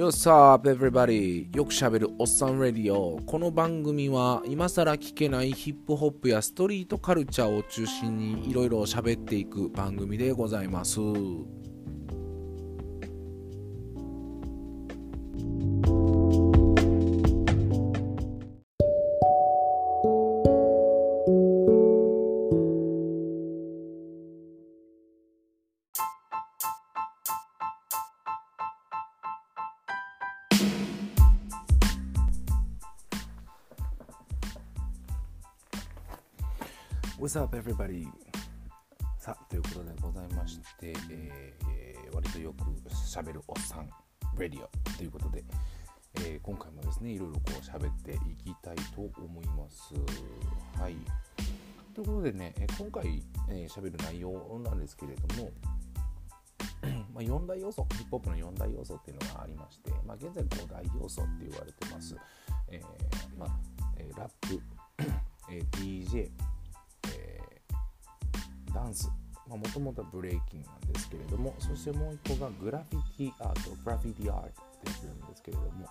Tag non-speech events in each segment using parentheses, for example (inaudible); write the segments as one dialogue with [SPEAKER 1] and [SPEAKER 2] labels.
[SPEAKER 1] Yo, sup, everybody? よくしゃべるおっさんレディオ。この番組は今更聞けないヒップホップやストリートカルチャーを中心にいろいろ喋っていく番組でございます。What's up, everybody? さあ、ということでございまして、えー割とよく喋るおっさん、レディオということで、えー今回もですね、いろいろこう喋っていきたいと思います。はい。ということでね、今回えー喋、る内容なんですけれども、(clears throat) まあ、4大要素、ヒップホップの4大要素っていうのがありまして、まあ、現在5大要素って言われてます。えーまあえラップ、え DJ、ダンス、もともとはブレイキンなんですけれども、そしてもう一個がグラフィティアート、グラフィティアートって言ってるんですけれども、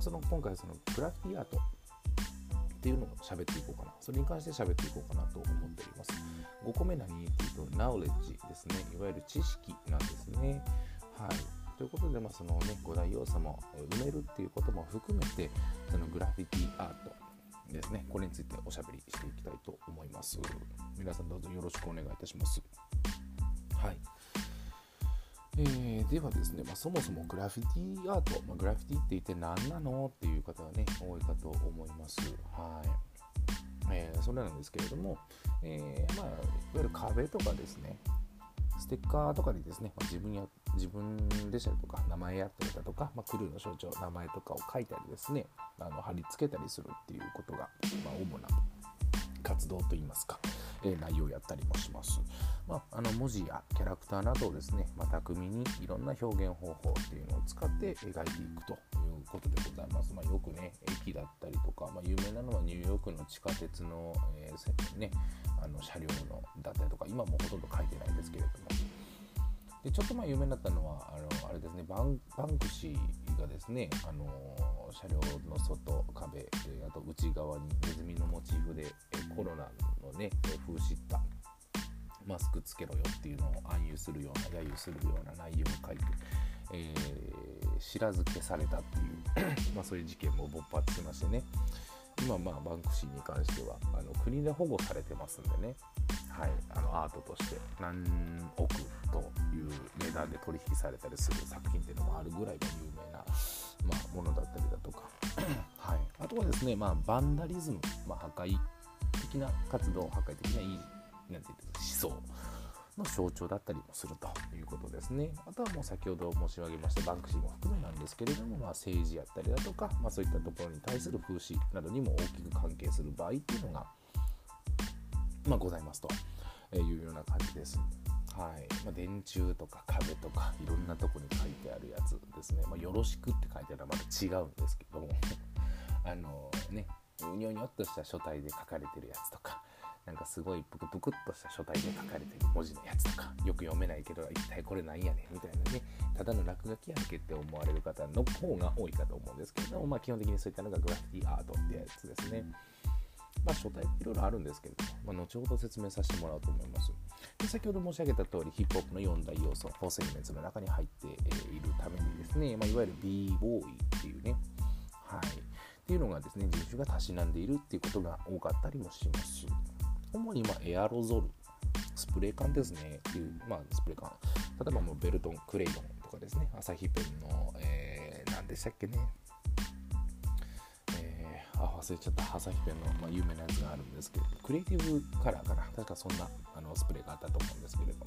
[SPEAKER 1] その今回そのグラフィティアートっていうのを喋っていこうかな。それに関して喋っていこうかなと思っております。5個目何っていうと、knowledge ですね。いわゆる知識なんですね。はい。ということで、まあ、そのね、5大要素も埋めるっていうことも含めて、そのグラフィティアートですね、これについておしゃべりしていきたいと思います。皆さんどうぞよろしくお願いいたします。はい。えーではですね、まあ、そもそもグラフィティアート、まあ、グラフィティって言って何なのっていう方がね、多いかと思います。はい。えーそれなんですけれども、えーまあ、いわゆる壁とかですね、ステッカーとかにですね、まあ自分や自分でしたりとか、名前やったりだとか、まあ、クルーの象徴、名前とかを書いたりですね、あの貼り付けたりするっていうことが、まあ、主な活動といいますか、えー内容をやったりもします。まあ、あの文字やキャラクターなどをですね、まあ、巧みにいろんな表現方法っていうのを使って描いていくということでございます。まあ、よくね、駅だったりとか、まあ、有名なのはニューヨークの地下鉄の,、えーせね、あの車両のだったりとか、今もほとんど書いてないんですけれども、でちょっとまあ有名になったのはあのあれですねバンクシーがですね、あの車両の外壁、あと内側にネズミのモチーフで、コロナのねえ風刺ったマスクつけろよっていうのを暗喩するような揶揄するような内容を書いて、えー知らず消されたっていうまあそういう事件も勃発しましてね。今まあバンクシーに関してはあの国で保護されてますんでね。はい、あのアートとして何億という値段で取引されたりする作品っていうのもあるぐらいの有名な、まあ、ものだったりだとか、(clears throat) はい、あとはですね、まあ、バンダリズム、まあ、破壊的な活動破壊的ないいなんて言うんですか思想。の象徴だったりもするということですね。あとはもう先ほど申し上げましたバンクシーも含めなんですけれども、まあ、政治やったりだとか、まあ、そういったところに対する風刺などにも大きく関係する場合っていうのがまあ、ございますというような感じです。はいまあ、電柱とか壁とかいろんなとこに書いてあるやつですね。ま、よろしくって書いてあるのはまた違うんですけども (laughs) あのねうにょうにょっとした書体で書かれてるやつとかなんかすごいぷくぷくっとした書体で書かれてる文字のやつとかよく読めないけど一体これなんやねんみたいなねただの落書きやんけって思われる方の方が多いかと思うんですけれども、まあ、基本的にそういったのがグラフィティアートってやつですね。まあ、書体いろいろあるんですけれども、まあ、後ほど説明させてもらおうと思います。で先ほど申し上げた通り、ヒップホップの4大要素、フォーセグメンツの中に入っているためにですね、まあ、いわゆる b ボーイっていうね、はい、っていうのがですね、人種がたしなんでいるっていうことが多かったりもしますし。主にまエアロゾル、スプレー缶ですね。っていう、まあ、スプレー缶。例えばもうベルトン、クレイドンとかですね、アサヒペンの、えー、何でしたっけね、えーあ忘れちゃった。朝日ペンの、まあ、有名なやつがあるんですけどクリエイティブカラーかな。確かそんなあのスプレーがあったと思うんですけれども。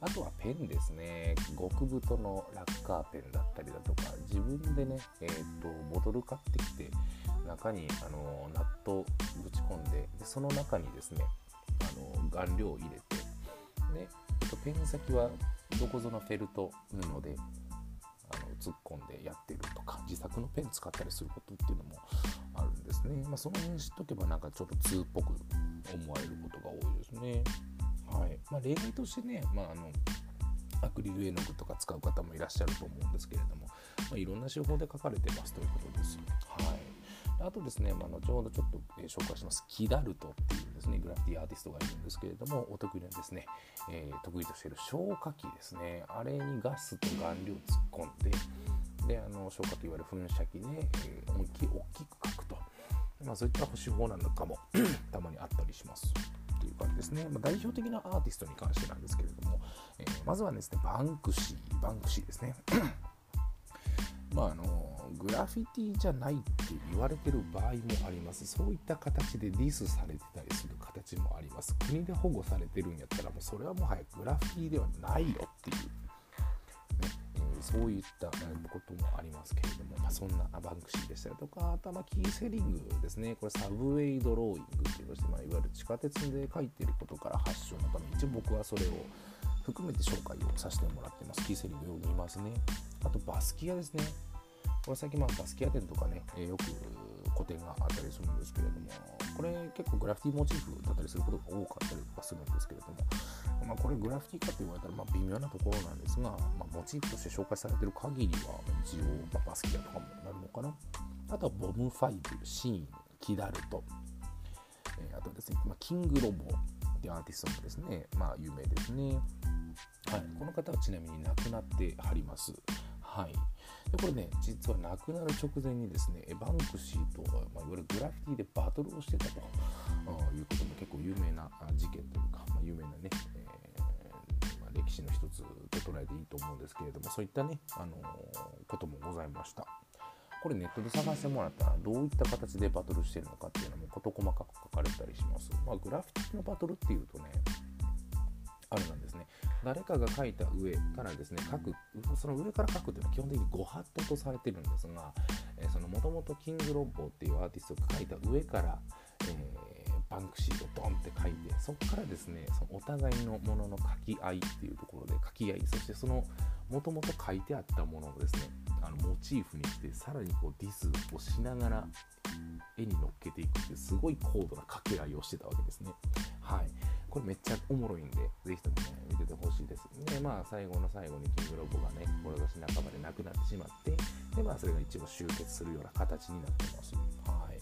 [SPEAKER 1] あとはペンですね。極太のラッカーペンだったりだとか。自分でね、えー、とボトル買ってきて中にあのナットをぶち込んででその中にですねの顔料を入れてでペン先はどこぞのフェルト布であの突っ込んでやってるとか自作のペン使ったりすることっていうのもあるんですね。まあ、その辺知っとけばなんかちょっと通っぽく思われることが多いですね。はいまあ、例外としてね、まあ、あのアクリル絵の具とか使う方もいらっしゃると思うんですけれども、まあ、いろんな手法で書かれてますということです。はいあとですね、まあ、後ほどちょっと、え、紹介します、キダルトっていうですね、グラフィティアーティストがいるんですけれども、お得意なですね、えー、得意としている消火器ですね、あれにガスと顔料を突っ込んで、で、あの消火といわれる噴射器で、えー、思いっきり大きく書くと。まあ、そういった手法なのかもたまにあったりします。という感じですね。まあ、代表的なアーティストに関してなんですけれども、えー、まずはですね、バンクシー、バンクシーですね。まああのグラフィティじゃないって言われてる場合もありますそういった形でディスされてたりする形もあります国で保護されてるんやったらもうそれはもはやグラフィティではないよっていう、ねえー、そういったこともありますけれども、まあ、そんなバンクシーでしたりとかあとはキーセリングですねこれサブウェイドローイングっていうのして、まあ、いわゆる地下鉄で書いてることから発祥のため一応僕はそれを含めて紹介をさせてもらってます。キーセリングよく見ますね。あとバスキアですね。これ最近まあバスキア店とかね、えー、よく個展があったりするんですけれども、これ結構グラフィティモチーフだったりすることが多かったりとかするんですけれども、まあ、これグラフィティかと言われたらまあ微妙なところなんですが、まあ、モチーフとして紹介されている限りは一応、まあ、バスキアとかもなるのかな。あとはボム5、シーン、キダルト、えー、あとですね、まあ、キングロボっていうアーティストもですね、まあ有名ですね。はい、この方はちなみに亡くなってはります。はい、でこれね、実は亡くなる直前にですね、バンクシーと、まあ、いわゆるグラフィティでバトルをしてたということも結構有名な事件というか、まあ、有名なね、えー、ま、歴史の一つと捉えていいと思うんですけれども、そういったね、あのー、こともございました。これネットで探してもらったらどういった形でバトルしてるのかっていうのも事細かく書かれたりします。まあ、グラフィティのバトルっていうとね、あれなんですね。誰かが書いた上からですね、書く、その上から書くというのは基本的に5ハットとされてるんですが、え、そのもともとキングロッボーっていうアーティストが書いた上から、えー、バンクシーをドンって書いて、そこからですね、そのお互いのものの書き合いっていうところで書き合い、そしてそのもともと書いてあったものをですね、あのモチーフにしてさらにこうディスをしながら絵に乗っけていくっていうすごい高度な掛け合いをしてたわけですね。はい。これめっちゃおもろいんで、ぜひともね、見ててほしいです。で、まあ、最後の最後にキングロボがね、志半ばで亡くなってしまって、で、まあ、それが一応集結するような形になってます。はい。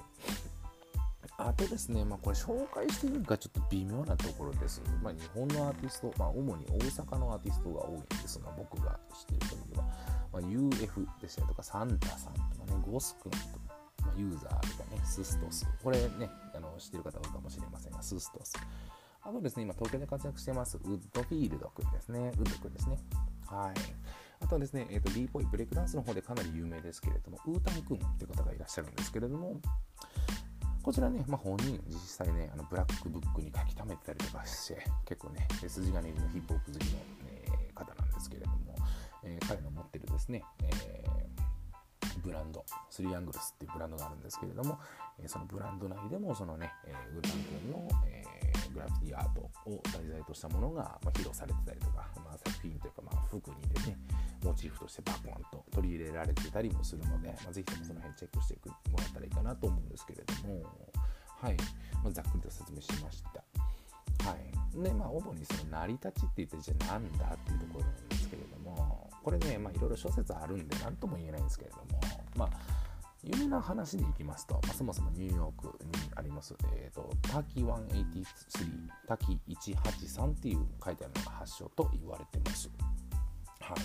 [SPEAKER 1] あとですね、まあ、これ紹介しているかちょっと微妙なところです。まあ、日本のアーティスト、まあ、主に大阪のアーティストが多いんですが、僕が知ってる限りは、まあ、UF でしたりとか、サンタさんとかね、ゴス君とか、まあ、ユーザーとかね、スストス。これね、あの知ってる方多いかもしれませんが、スストス。あとですね、今東京で活躍してます、ウッドフィールド君ですね。ウッド君ですね。はい。あとはですね、え、ー、と、b ポイブレイクダンスの方でかなり有名ですけれども、ウータン君っていう方がいらっしゃるんですけれども、こちらね、まあ、本人、実際ね、あのブラックブックに書き溜めてたりとかして、結構ね、筋金入りのヒップホップ好きの、えー、方なんですけれども、えー、彼の持ってるですね、えブランド、スリーアングルスっていうブランドがあるんですけれども、えそのブランド内でも、そのね、えウータン君の、えグラフィティアートを題材としたものが、ま披露されてたりとか、まあ、作品というか、まあ、服にでね、モチーフとしてバコンと取り入れられてたりもするので、まあ、ぜひともその辺チェックしてもらったらいいかなと思うんですけれども、はい、まあ、ざっくりと説明しました。はい。で、まあ、主にその成り立ちって言って、じゃあなんだっていうところなんですけれども、これね、いろいろ諸説あるんで、何とも言えないんですけれども、まあ、有名な話でいきますと、まあ、そもそもニューヨークにあります、えーと、タキ183、タキ183っていう書いてあるのが発祥と言われてます。はい、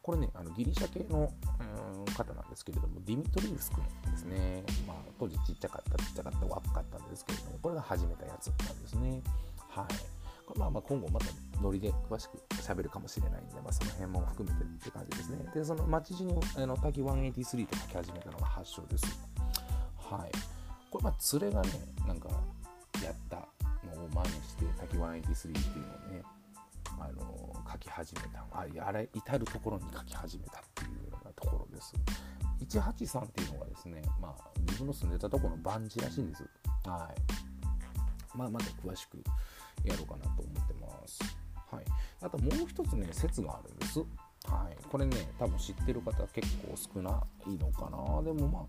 [SPEAKER 1] これね、あのギリシャ系の、うん、方なんですけれども、ディミトリウス君ですね。まあ、当時ちっちゃかった、ちっちゃかった、若かったんですけれども、これが始めたやつなんですね。はい。まあ、まあ今後またノリで詳しく喋るかもしれないんで、まあ、その辺も含めてって感じですね。で、その街中にあの滝183と書き始めたのが発祥です。はい。これ、まあ、連れがね、なんかやったのを真似して、滝183っていうのをね、あの書き始めたああれ至る所に書き始めたっていうようなところです183っていうのがですね、まあ、自分の住んでたところの番地らしいんですはいまあまだ詳しくやろうかなと思ってます。はい、あともう一つね説があるんです。はい、これね多分知ってる方結構少ないのかな。でもまあ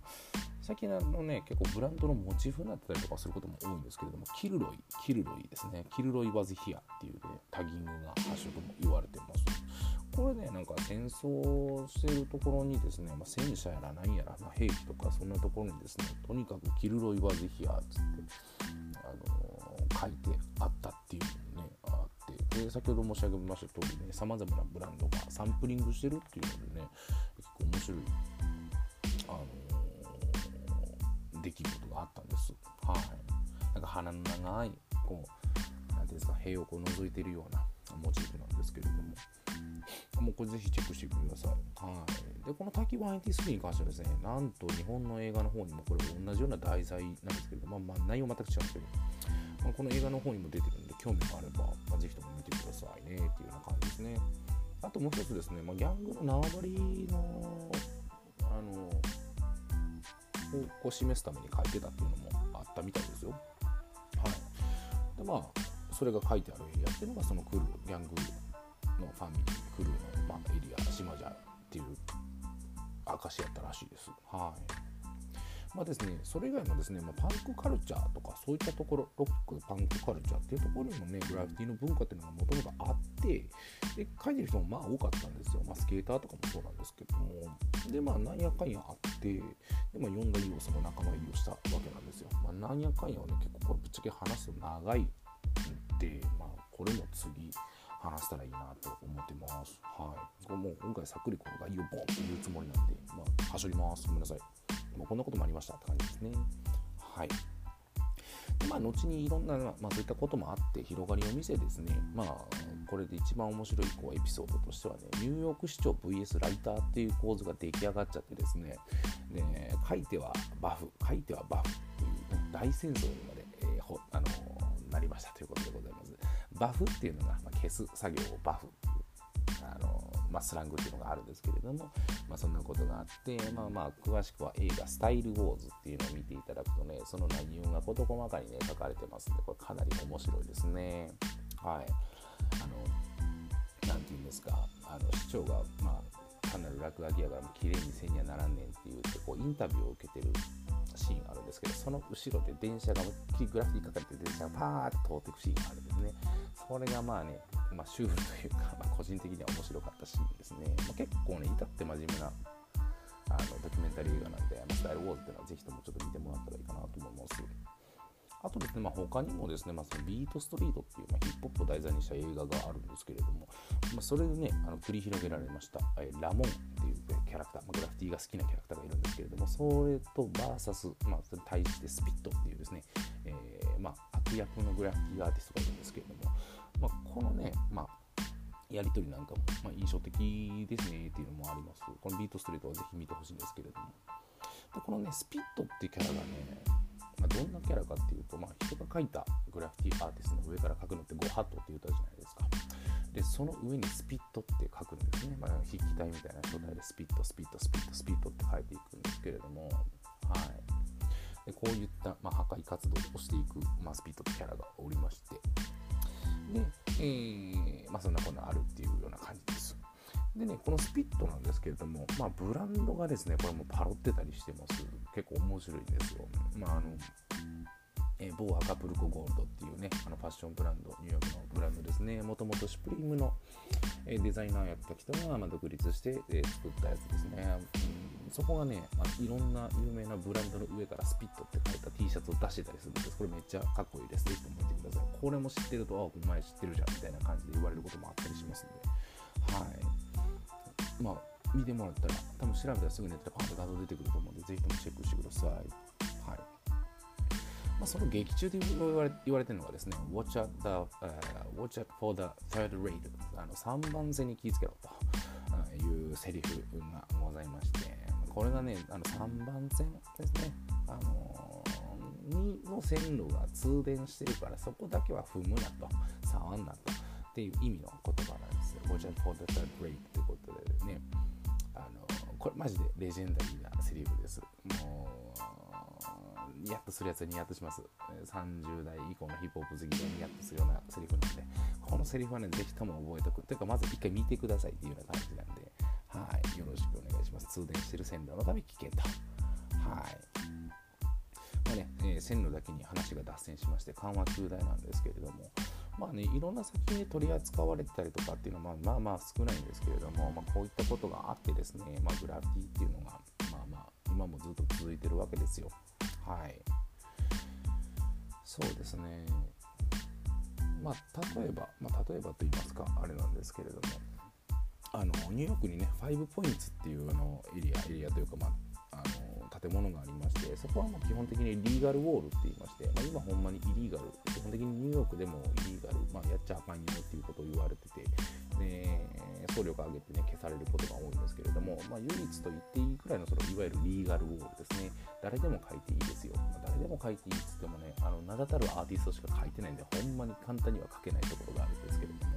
[SPEAKER 1] 最近のね結構ブランドのモチーフになってたりとかすることも多いんですけれどもキルロイキルロイですね。キルロイワズヒアっていうねタギングが発祥とも言われてます。これねなんか戦争してるところにですね、まあ、戦車やら何やら、まあ、兵器とかそんなところにですねとにかくキルロイ・ワぜひやっつって、あので先ほど申し上げました通りねさまざまなブランドがサンプリングしてるっていうのでね結構面白い、あのー、出来事があったんです。はいなんか鼻の長いこう何ていうんですか塀をこう覗いてるようなモチーフなんですけれどももうこれぜひチェックしてください。はい、でこの滝ワインティスクに関してはですね、なんと日本の映画の方にもこれ同じような題材なんですけれども、まあ、内容全く違うんですけど、まあ、この映画の方にも出てるんで、興味があれば、ぜひさいねっていうような感じですね。あともう一つですね、まあ、ギャングの縄張りの、あの、を示すために書いてたっていうのもあったみたいですよ。はい。で、まあ、それが書いてあるエリアっていうのが、その来るギャングのファミリー、クルーの、まあ、エリア、島じゃっていう証やったらしいです。はい。まあですね、それ以外もですね、まあ、パンクカルチャーとかそういったところ、ロック、パンクカルチャーっていうところにもね、グラフィティの文化っていうのがもともとあって、で、書いてる人もまあ多かったんですよ。まあ、スケーターとかもそうなんですけども。で、まあ、なんやかんやあって、で、まあ、4大要素の仲間入りをしたわけなんですよ。まあ、なんやかんやはね、結構これぶっちゃけ話すと長いんで、まあ、これも次、話したらいいなと思ってます。はい。もう今回さっくりこの概要ボンって言うつもりなんで、まあ、はしょります。ごめんなさい。まあ、こんなこともありましたって感じですね。はいで。まあ、後にいろんな、まあ、そういったこともあって広がりを見せですね、まあ、これで一番面白いこうエピソードとしてはね、ニューヨーク市長 VS ライターっていう構図が出来上がっちゃってですね、で書いてはバフ、書いてはバフっていう、大戦争にまで、えー、ほあのなりましたということでございます。バフっていうのが、ま、消す作業をバフ、まあ、スラングっていうのがあるんですけれども、まあ、そんなことがあって、まあまあ詳しくは映画「スタイルウォーズ」っていうのを見ていただくとねその内容が事細かにね書かれてますのでこれかなり面白いですね。はい。あの何て言うんですかあの市長がまあ単なる落書きやから綺麗にせんにはならんねんって言ってこうインタビューを受けてるですけどその後ろで電車が思いっきりグラフィティ書かれて電車がパーッと通っていくシーンがあるんですね。それがまあね、まあ、シュールというか、まあ、個人的には面白かったシーンですね、まあ、結構ね至って真面目なあのドキュメンタリー映画なんで、まあ、スタイルウォーズっていうのはぜひともちょっと見てもらったらいいかなと思いますあとですね、まあ、他にもですね、まあ、そのビートストリートっていう、まあ、ヒップホップを題材にした映画があるんですけれども、まあ、それでね、あの繰り広げられました、えラモンっていうキャラクター、まあ、グラフィティが好きなキャラクターがいるんですけれども、それとバーサス、まあ、それに対してスピットっていうですね、えー、まあ、悪役のグラフィティアーティストがいるんですけれども、まあ、このね、まあ、やり取りなんかも、まあ、印象的ですねっていうのもあります。このビートストリートはぜひ見てほしいんですけれども。でこのね、スピットっていうキャラがね、どんなキャラかっていうと、まあ、人が描いたグラフィティアーティストの上から描くのってゴハットって言ったじゃないですか。で、その上にスピットって書くんですね。まあ、筆記体みたいな状態でスピット、スピット、スピット、スピットって書いていくんですけれども、はい。でこういった、まあ、破壊活動をしていく、まあ、スピットってキャラがおりまして、で、えー、まあ、そんなこんなあるっていうような感じです。でね、このスピットなんですけれども、まあ、ブランドがですね、これもパロってたりしてます。結構面白いんですよ。まあ、あの、えー、某アカプルコゴールドっていうね、あのファッションブランド、ニューヨークのブランドですね。もともとシュプリームの、えー、デザイナーやった人が、まあ、独立して、えー、作ったやつですね。うん、そこがね、まあ、いろんな有名なブランドの上からスピットって書いた T シャツを出してたりするんです。これめっちゃかっこいいです。ぜひとも見てください。これも知ってると、あ、お前知ってるじゃんみたいな感じで言われることもあったりしますので、はい。まあ、見てもらったら、多分調べたらすぐネットでパンと画像出てくると思うので、ぜひともチェックしてください。まあ、その劇中で言われ言われてるのがですね、Watch out, the,、uh, watch out for the third rate あの3番線に気をつけろというセリフがございまして、これがね、あの3番線ですね、あのー、にの線路が通電してるから、そこだけは踏むなと、触んなと。っていう意味の言葉なんですよ。Watch out for the third rate ってことでね、あのこれマジでレジェンダリーなセリフです。もう、ニヤッとするやつはニヤッとします。30代以降のヒップホップ好きでニヤッとするようなセリフなんで、このセリフはね、ぜひとも覚えておく。というか、まず一回見てくださいっていうような感じなんで、はい、よろしくお願いします。通電してる線路のため危険と。はい。まあねえー、線路だけに話が脱線しまして緩和中大なんですけれども、まあねいろんな作品で取り扱われてたりとかっていうのはまあまあまあ少ないんですけれども、まあ、こういったことがあってですね、まあ、グラフィティっていうのがまあまあ今もずっと続いてるわけですよはい。そうですね。まあ例えば、まあ、例えばと言いますかあれなんですけれども。あのニューヨークにね5ポイントっていうあのエリアエリアというか、まあ、建物がありましてそこはもう基本的にリーガルウォールって言いまして、まあ、今ほんまにイリーガル基本的にニューヨークでもイリーガル、まあ、やっちゃあかんよっていうことを言われててで総力を上げてね消されることが多いんですけれども、まあ、唯一と言っていいくらいのそのいわゆるリーガルウォールですね。誰でも書いていいですよ、まあ、誰でも書いていいっつってもねあの名だたるアーティストしか書いてないんでほんまに簡単には書けないところがあるんですけれども、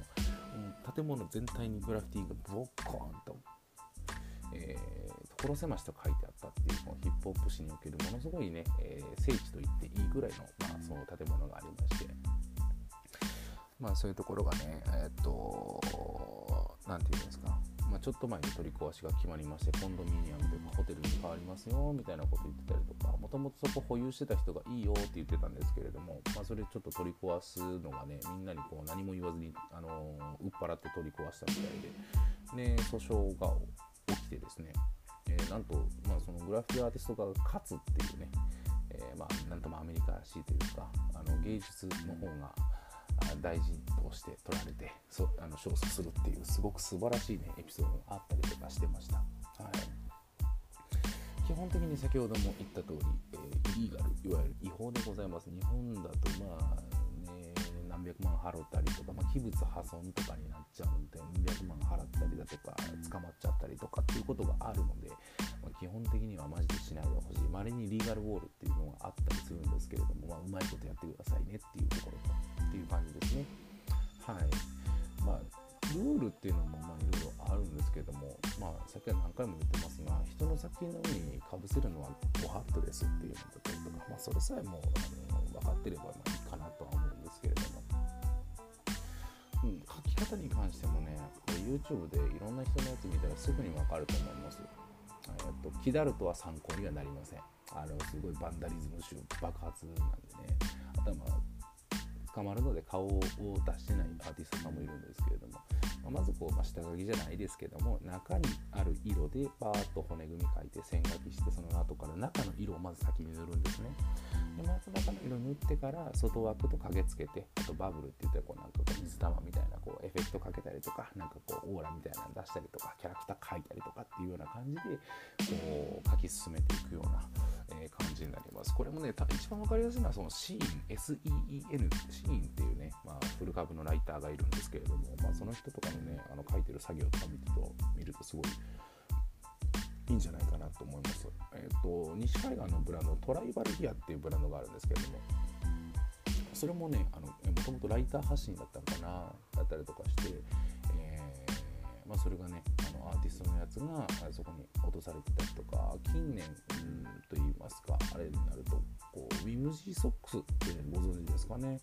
[SPEAKER 1] うん、建物全体にグラフィティがボッコーンと、えー、所狭しと書いてあったっていうこのヒップホップ史におけるものすごいね、えー、聖地と言っていいぐらいの、まあ、その建物がありまして。まあそういうところがねえー、っと何て言うんですか。まあ、ちょっと前に取り壊しが決まりましてコンドミニアムとかホテルに変わりますよみたいなこと言ってたりとかもともとそこ保有してた人がいいよって言ってたんですけれども、まあ、それちょっと取り壊すのがねみんなにこう何も言わずに、あのー、売っ払って取り壊したみたいでで訴訟が起きてですね、なんと、まあ、そのグラフィティアーティストが勝つっていうね、えー、まあ、なんともアメリカらしいというかあの芸術の方が大事として取られてそあの勝訴するっていうすごく素晴らしいねエピソードがあったりとかしてました。はい基本的に先ほども言った通り、えー、イリーガルいわゆる違法でございます日本だとまあ何百万払ったりとか、まあ、器物破損とかになっちゃうんで何百万払ったりだとか捕まっちゃったりとかっていうことがあるので、まあ、基本的にはマジでしないでほしいまれにリーガルウォールっていうのがあったりするんですけれども、まあ、うまいことやってくださいねっていうところっていう感じですね。はい。まあ、ルールっていうのもまあいろいろあるんですけども、まあ、さっきは何回も言ってますが、人の作品の上にかぶせるのはご法度ですっていうのだったりとか、まあ、それさえもあの分かってればまあいいかなとは思うんですけれども、うん、書き方に関してもね、YouTube でいろんな人のやつ見たらすぐに分かると思います。えっと、キダルとは参考にはなりません。あのすごいバンダリズム集爆発なんでね。頭捕まるので顔を出してないアーティストさんもいるんですけれども、まあ、まずこう、まあ、下書きじゃないですけども中にある色でバーッと骨組み描いて線書きしてその後から中の色をまず先に塗るんですねでまず中の色塗ってから外枠と影つけてあとバブルって言ったらこうなんか水玉みたいなこうエフェクトかけたりとかなんかこうオーラみたいなの出したりとかキャラクター描いたりとかっていうような感じでこう書き進めていくようなえ、感じになります。これもね、一番分かりやすいのはそのシーン、SEEN、シーンっていうね、まあ、フル株のライターがいるんですけれども、まあ、その人とかのね、あの書いてる作業とか見ると見るとすごいいいんじゃないかなと思います。えっ、ー、と、西海岸のブランド、トライバルギアっていうブランドがあるんですけれども、それもね、もともとライター発信だったのかな、だったりとかしてえ、まあ、それがねあのアーティストのやつがそこに落とされてたりとか近年うんと言いますかあれになるとこうウィムジーソックスってご存知ですかね、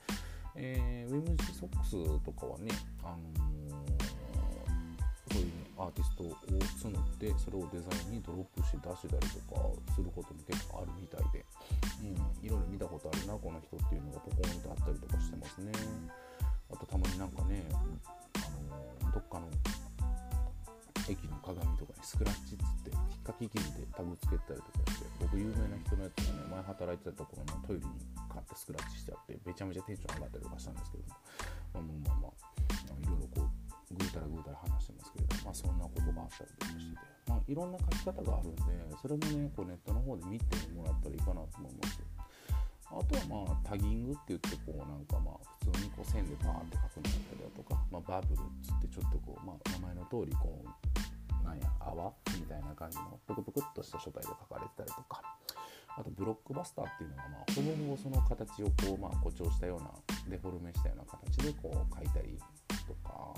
[SPEAKER 1] えー、ウィムジーソックスとかはね、あのー、アーティストを募ってそれをデザインにドロップして出してたりとかすることも結構あるみたいで、うん、いろいろ見たことあるなこの人っていうのがポコンとあったりとかしてますね。あとたまになんかね、あのー、どっかの駅の鏡とかにスクラッチっつって引っかき傷でタグつけたりとかして僕有名な人のやつがね前働いてたところのトイレに買ってスクラッチしてあってめちゃめちゃテンション上がったりとかしたんですけども、まあ、まあまあまあ。ぐうたらぐうたら話してますけれどまあそんなことがあったりとかしててまあいろんな書き方があるんでそれもねこうネットの方で見てもらったらいいかなと思います。あとはまあタギングって言ってこうなんかまあ普通にこう線でバーって書くのだったりだとか、まあ、バブルっつってちょっとこう、まあ、名前の通りこうなんや泡みたいな感じのプクプクっとした書体で書かれてたりとか。あとブロックバスターっていうのが、まあ、ほぼほぼその形をこう、まあ、誇張したようなデフォルメしたような形でこう書いたりとか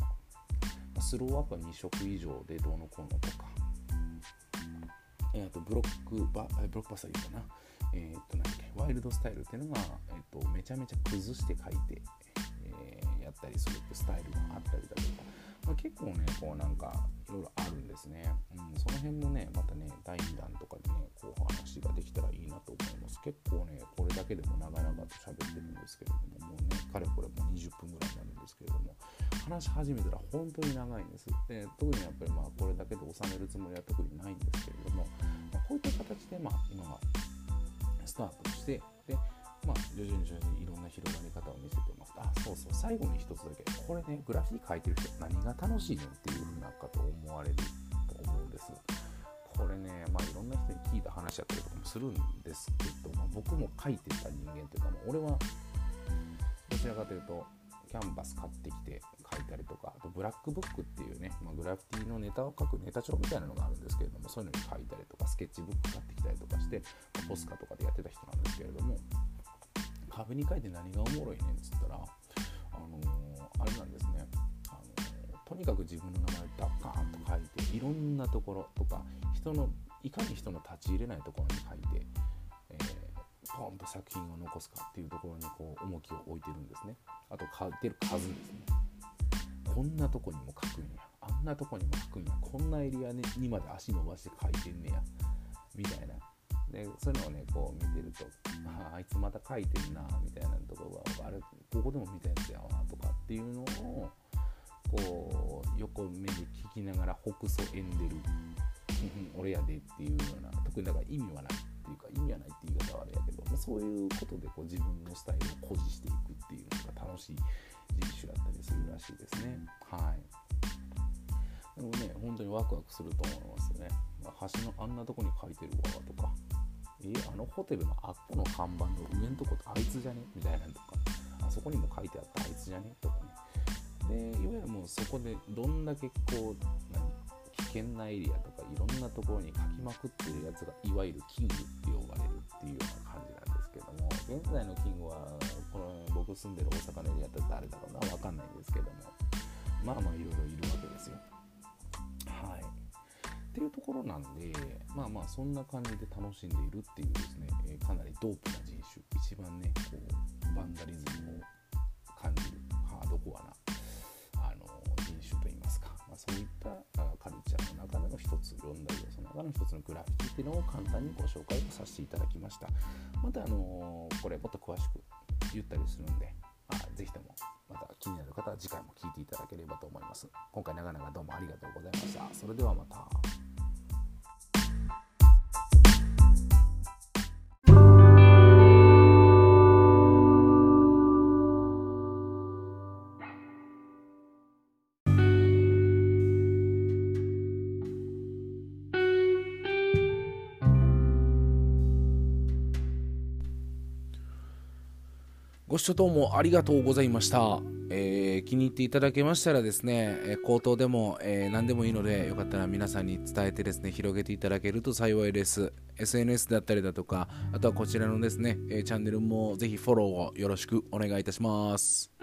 [SPEAKER 1] スローアップは2色以上でどうのこうのとか、えー、とブロックバブロックバスターいいかな。えー、っと何だっけワイルドスタイルっていうのが、えー、っとめちゃめちゃ崩して書いて、え、やったりするスタイルがあったりだとか。まあ、結構ねこうなんかいろいろあるんですね、うん、その辺もねまたね第2弾とかでねこう話ができたらいいなと思います。結構ねこれだけでも長々と喋ってるんですけれどももうねかれこれもう20分ぐらいになるんですけれども話し始めたら本当に長いんです。で特にやっぱりまあこれだけで収めるつもりは特にないんですけれども、まあ、こういった形でまあ今はスタートしてでまあ、徐々に徐々にいろんな広がり方を見せてます。あ、そうそう、最後に一つだけ、これね、グラフィティ書いてる人、何が楽しいのっていうふうなかと思われると思うんです。これね、まあ、いろんな人に聞いた話やったりとかもするんですけど、まあ、僕も書いてた人間というか、もう俺はどちらかというと、キャンバス買ってきて書いたりとか、あとブラックブックっていうね、まあ、グラフィティのネタを書くネタ帳みたいなのがあるんですけれども、そういうのに書いたりとか、スケッチブック買ってきたりとかして、まあ、ポスカとかでやってた人なんですけれども、壁に書いて何がおもろいねんっつったら、あのー、あれなんですね、あのー、とにかく自分の名前ダッカーンと書いていろんなところとか人のいかに人の立ち入れないところに書いて、えー、ポンと作品を残すかっていうところにこう重きを置いてるんですね。あと書いてる数ですね。こんなとこにも書くんや。あんなとこにも書くんや。こんなエリアにまで足伸ばして書いてんねや。みたいな。でそういうのをねこう見てるとああいつまた書いてんなみたいなところがあれここでも見たやつやわとかっていうのをこう横目で聞きながら北総演でる俺やでっていうような特にだから意味はないっていうか意味はないって言い方はあれやけど、まあ、そういうことでこう自分のスタイルを誇示していくっていうのが楽しい人種だったりするらしいですね。はい。でもね本当にワクワクすると思いますよね、橋のあんなとこに書いてるわとか。えあのホテルのあっこの看板の上のとこってあいつじゃね？みたいなのとか。あそこにも書いてあったあいつじゃね？とかね。でいわゆるもうそこでどんだけこう何危険なエリアとかいろんなところに書きまくってるやつがいわゆるキングって呼ばれるっていうような感じなんですけども現在のキングはこの僕住んでる大阪のエリアって誰だろうな？分かんないんですけども。まあまあいろいろいるわけですよ。っていうところなんでまあまあそんな感じで楽しんでいるっていうですね、えー、かなりドープな人種一番ねこうバンダリズムを感じるハードコアなあの人種といいますか、まあ、そういったカルチャーの中での一つ読んだ要素の中の一つのグラフィティっていうのを簡単にご紹介をさせていただきました。またあのこれもっと詳しく言ったりするんであぜひともまた気になる方は次回も聞いていただければと思います。今回長々どうもありがとうございました。それではまた。ご視聴どうもありがとうございました。えー、気に入っていただけましたらですね、え、口頭でも、えー、何でもいいので、よかったら皆さんに伝えてですね、広げていただけると幸いです。SNS だったりだとか、あとはこちらのですね、えチャンネルもぜひフォローをよろしくお願いいたします。